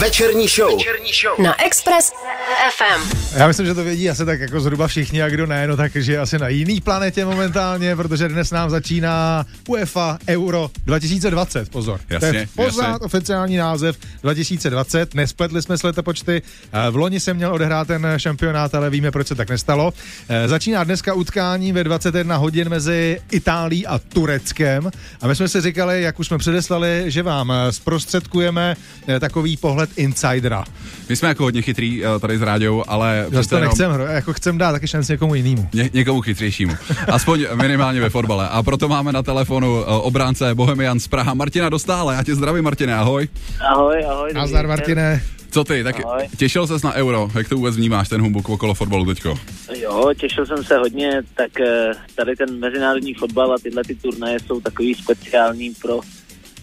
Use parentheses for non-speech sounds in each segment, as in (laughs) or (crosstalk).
Večerní show. Večerní show. Na Express FM. Já myslím, že to vědí asi tak jako zhruba všichni a kdo ne, no tak, že je asi na jiný planetě momentálně, protože dnes nám začíná UEFA Euro 2020, pozor. Jasně, to je pořád jasně. oficiální název 2020, nespletli jsme s letopočty, Eh, v loni se měl odehrát ten šampionát, ale víme, proč se tak nestalo. Eh, Začíná dneska utkání ve 21 hodin mezi Itálií a Tureckem a my jsme si říkali, jak už jsme předeslali, že vám eh, zprostředkujeme takový pohled insidera. My jsme jako hodně chytrý eh, tady s rádiou, ale přece to jenom nechcem, hro- jako chcem dát taky šanci někomu jinému. ně, někomu chytřejšímu. Aspoň minimálně ve fotbale. A proto máme na telefonu eh, obránce Bohemian z Praha Martina Dostále. Já tě zdravím, Martine, ahoj. Ahoj, ahoj. Nazdar. Martine. Co ty, tak Ahoj. těšil ses na euro, jak to vůbec vnímáš, ten humbuk okolo fotbalu teďko? Jo, těšil jsem se hodně, tak eh, tady ten mezinárodní fotbal a tyhle ty turnaje jsou takový speciální pro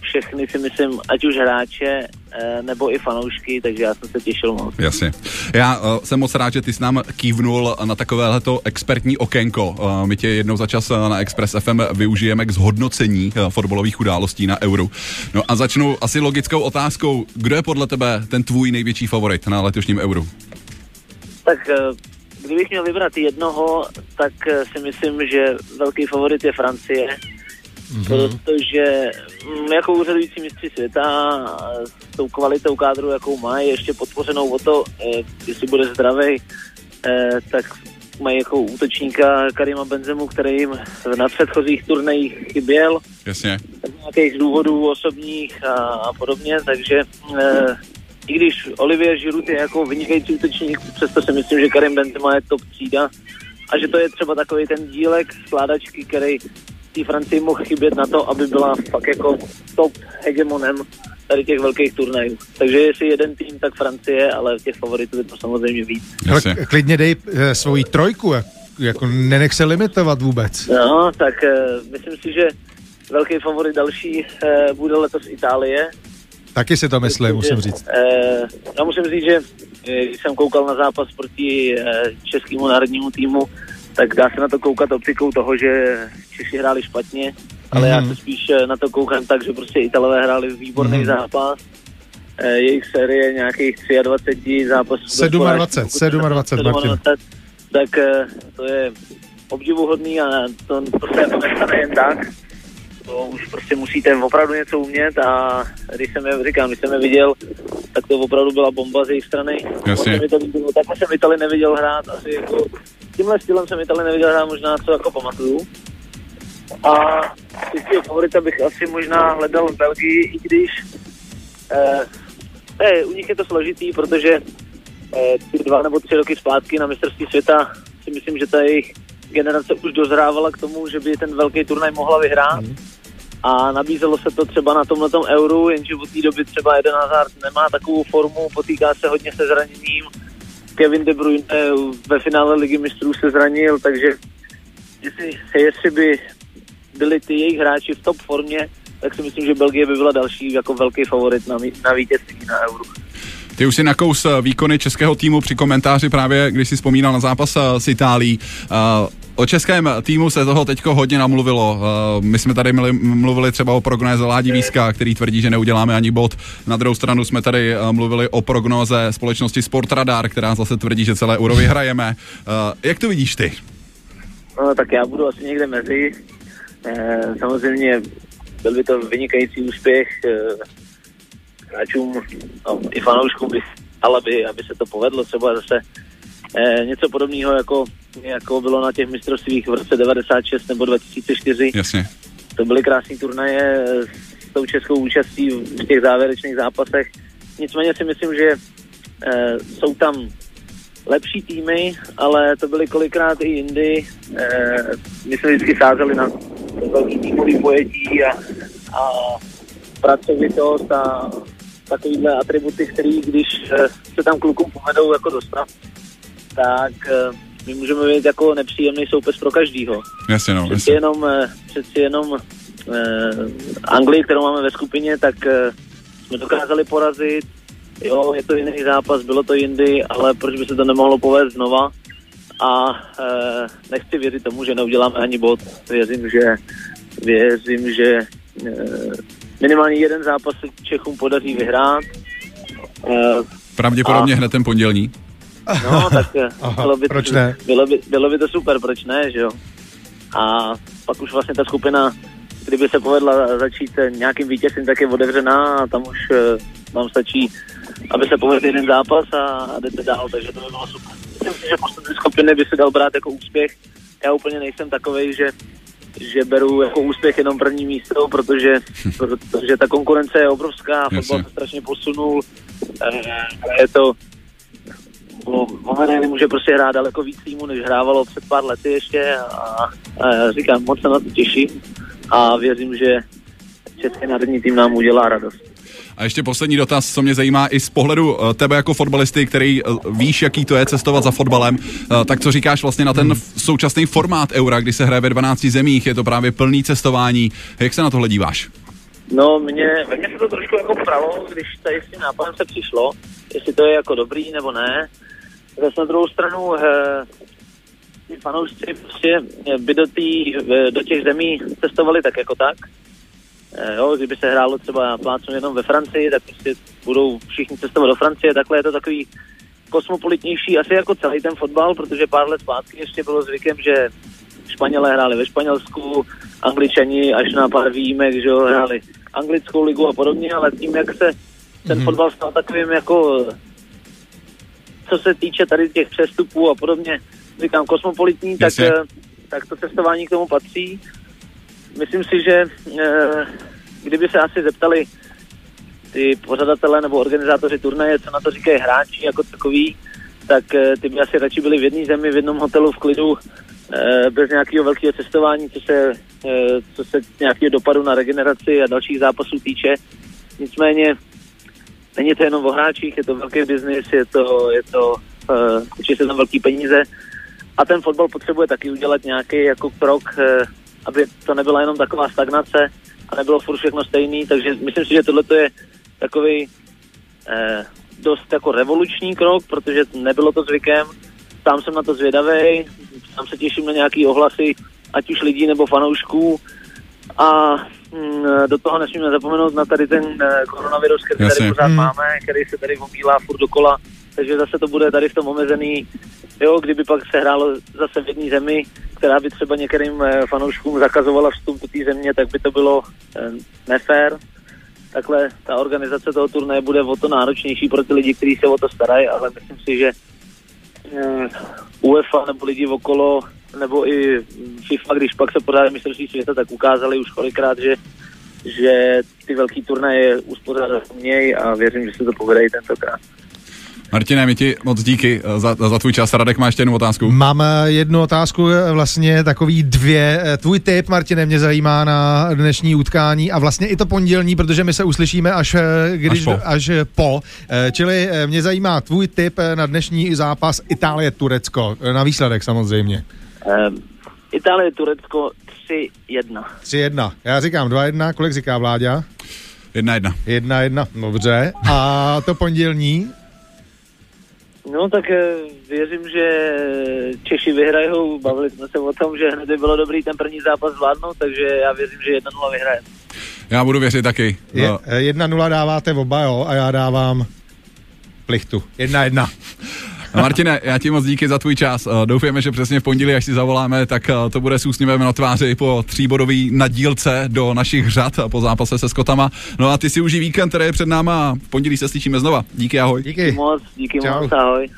všechny si myslím, ať už hráče nebo i fanoušky, takže já jsem se těšil moc. Jasně. Já uh, jsem moc rád, že ty jsi nám kývnul na takovéhleto expertní okénko. Uh, my tě jednou za čas uh, na Express FM využijeme k zhodnocení uh, fotbalových událostí na Euro. No a začnu asi logickou otázkou. Kdo je podle tebe ten tvůj největší favorit na letošním Euro? Tak eh, kdybych měl vybrat jednoho, tak eh, si myslím, že velký favorit je Francie, Mhm. protože mm, jako úřadující mistři světa eh, s tou kvalitou kádru, jakou mají, ještě podpořenou o to, eh, jestli bude zdravý, tak mají jako útočníka Karima Benzemu, který jim na předchozích turnajích chyběl Jasně. z nějakých důvodů osobních a, a podobně, takže e, i když Olivier Giroud je jako vynikající útočník, přesto si myslím, že Karim Benzema je top třída a že to je třeba takový ten dílek skládačky, který té Francii mohl chybět na to, aby byla fakt jako top hegemonem tady těch velkých turnajů. Takže jestli jeden tým, tak Francie, ale těch favoritů je to samozřejmě víc. Ale klidně dej eh, svoji trojku, jak- jako nenech se limitovat vůbec. No, tak e, myslím si, že velký favorit další e, bude letos Itálie, Taky si to myslím, musím říct. Eh, no musím říct, že když jsem koukal na zápas proti eh, českému národnímu týmu, tak dá se na to koukat optikou toho, že Češi hráli špatně, ale já Mhm. se spíš eh, na to koukám tak, že prostě Italové hráli výborný Mhm. zápas. Eh, jejich série nějakých 23 zápasů. bez 27, porážky, pokud se 27, Martin. 27, tak eh, to je obdivuhodný a to prostě to nestane jen tak. To už prostě musíte opravdu něco umět a když jsem je, říkám, když jsem je viděl, tak to opravdu byla bomba z jejich strany. Jasně. Takhle jsem Itali neviděl hrát asi jako, tímhle stylem jsem Itali neviděl hrát možná co jako pamatuju. A čistého favorita bych asi možná hledal v Belgii, i když eh, ne, u nich je to složitý, protože eh, ty dva nebo tři roky zpátky na mistrovství světa si myslím, že ta jejich generace už dozrávala k tomu, že by ten velký turnaj mohla vyhrát. A nabízelo se to třeba na tomhle euru, jenže od té doby třeba Eden Hazard nemá takovou formu, potýká se hodně se zraněním. Kevin De Bruyne eh, ve finále ligy mistrů se zranil, takže jestli, jestli by byli ty jejich hráči v top formě, tak si myslím, že Belgie by byla další jako velký favorit na, na vítězství na euro. Ty už si nakous eh, výkony českého týmu při komentáři právě, když si vzpomínal na zápas eh, s Itálií. O českém týmu se toho teďko hodně namluvilo. Eh, My jsme tady mluvili třeba o prognóze Ládi Víska, který tvrdí, že neuděláme ani bod. Na druhou stranu jsme tady eh, mluvili o prognóze společnosti Sportradar, která zase tvrdí, že celé euro vyhrajeme. Eh, Jak to vidíš ty? No, tak já budu asi někde mezi. Samozřejmě byl by to vynikající úspěch hráčům no, i fanouškům, by, ale by, aby se to povedlo třeba zase něco podobného, jako, jako bylo na těch mistrovstvích v roce 96 nebo 2004. Jasně. To byly krásné turnaje s tou českou účastí v těch závěrečných zápasech. Nicméně si myslím, že eh, jsou tam lepší týmy, ale to byly kolikrát i jindy. Eh, my jsme vždycky sázeli na velký týmový pojetí a, a pracovitost a takovýhle atributy, který když eh, se tam klukům povedou jako dostat, tak my můžeme být jako nepříjemný soupeř pro každýho. Jasně, no. Přeci Jasně. jenom, eh, přeci jenom eh, Anglii, kterou máme ve skupině, tak eh, jsme dokázali porazit. Jo, je to jiný zápas, bylo to jindy, ale proč by se to nemohlo povést znova? A eh, nechci věřit tomu, že neuděláme ani bod. Věřím, že věřím, že eh, minimálně jeden zápas se Čechům podaří vyhrát Uh, Pravděpodobně hned ten pondělní. No, (laughs) tak eh, Aha, bylo, by, proč ne? Bylo, by, bylo by to super, proč ne, že jo? A pak už vlastně ta skupina, kdyby se povedla začít eh, nějakým vítězstvím, tak je otevřená a tam už eh, vám stačí, aby se povedl jeden zápas a, a jdete dál, takže to by bylo super. Myslím si, že poslední skupiny by se dal brát jako úspěch. Já úplně nejsem takovej, že že beru jako úspěch jenom první místo, protože, (laughs) protože ta konkurence je obrovská, fotbal se strašně posunul, eh, je to Momenty může prostě hrát daleko víc týmu, než hrávalo před pár lety ještě a, a říkám, moc se na to těším a věřím, že Český národní tým nám udělá radost. A ještě poslední dotaz, co mě zajímá i z pohledu eh, tebe jako fotbalisty, který eh, víš, jaký to je cestovat za fotbalem, eh, tak co říkáš vlastně na ten současný formát Eura, kdy se hraje ve 12 zemích, je to právě plný cestování. Jak se na tohle díváš? No, mě, mě se to trošku jako pralo, když tady s tím nápadem se přišlo, jestli to je jako dobrý nebo ne. Zase na druhou stranu eh, ty fanoušci prostě by do, tý, do těch zemí cestovali tak jako tak. Eh, jo, kdyby se hrálo třeba plácnu jenom ve Francii, tak prostě budou všichni cestovat do Francie, takhle je to takový kosmopolitnější asi jako celý ten fotbal, protože pár let zpátky ještě bylo zvykem, že Španělé hráli ve Španělsku, Angličani až na pár výjimek, že jo, hráli anglickou ligu a podobně, ale tím, jak se ten mm-hmm. fotbal stal takovým jako co se týče tady těch přestupů a podobně, říkám kosmopolitní, tak, eh, tak to cestování k tomu patří. Myslím si, že eh, kdyby se asi zeptali ty pořadatelé nebo organizátoři turnaje, co na to říkají hráči jako takový, tak eh, ty by asi radši byli v jedné zemi, v jednom hotelu v klidu, bez nějakého velkého cestování, co se, co se nějakého dopadu na regeneraci a dalších zápasů týče. Nicméně není to jenom o hráčích, je to velký biznis, je to, je to, uh, se tam velký peníze. A ten fotbal potřebuje taky udělat nějaký jako krok, uh, aby to nebyla jenom taková stagnace a nebylo furt všechno stejný, takže myslím si, že tohle je takový uh, dost jako revoluční krok, protože nebylo to zvykem, sám jsem na to zvědavý, sám se těším na nějaký ohlasy, ať už lidí nebo fanoušků. A do toho nesmíme zapomenout na tady ten eh, koronavirus, který Jasně. tady pořád hmm. máme, který se tady omílá furt dokola, takže zase to bude tady v tom omezený, jo, kdyby pak se hrálo zase v jedné zemi, která by třeba některým eh, fanouškům zakazovala vstup do té země, tak by to bylo eh, nefér. Takhle ta organizace toho turnaje bude o to náročnější pro ty lidi, kteří se o to starají, ale myslím si, že UEFA nebo lidi okolo nebo i FIFA, když pak se pořádají mistrovství světa, tak ukázali už kolikrát, že, že ty velký turnaje uspořádat umějí a věřím, že se to povede i tentokrát. Martine, my ti moc díky eh, za, za tvůj čas. Radek má ještě jednu otázku. Mám eh, jednu otázku, eh, vlastně takový dvě. Tvůj tip, Martine, mě zajímá na dnešní utkání a vlastně i to pondělní, protože my se uslyšíme až, když, až, po. až po. Čili mě zajímá tvůj tip na dnešní zápas Itálie-Turecko. Na výsledek samozřejmě. Um, Itálie, Turecko 3-1. 3-1. Já říkám 2-1, kolik říká Vláďa? 1-1. 1-1, dobře. A to pondělní? No tak eh, věřím, že Češi vyhrajou. Bavili jsme se o tom, že hned by bylo dobrý ten první zápas zvládnout, takže já věřím, že 1-0 vyhraje. Já budu věřit taky. Je, 1-0 eh, dáváte oba, jo, a já dávám plichtu. 1-1. No, Martine, já ti moc díky za tvůj čas. Eh, doufujeme, že přesně v pondělí, až si zavoláme, tak eh, to bude s úsměvem na tváři po tříbodový nadílce do našich řad po zápase se Skotama. No a ty si užij víkend, který je před náma. V pondělí se slyšíme znova. Díky, ahoj. Díky moc, díky Čau. moc, ahoj.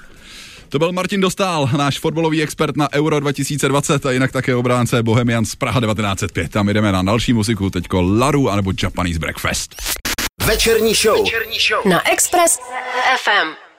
To byl Martin Dostál, náš fotbalový expert na Euro 2020 a jinak také obránce Bohemian z Praha 1905. Tam jdeme na další muziku, teďko Laru anebo Japanese Breakfast. Večerní show, Večerní show. na Express FM.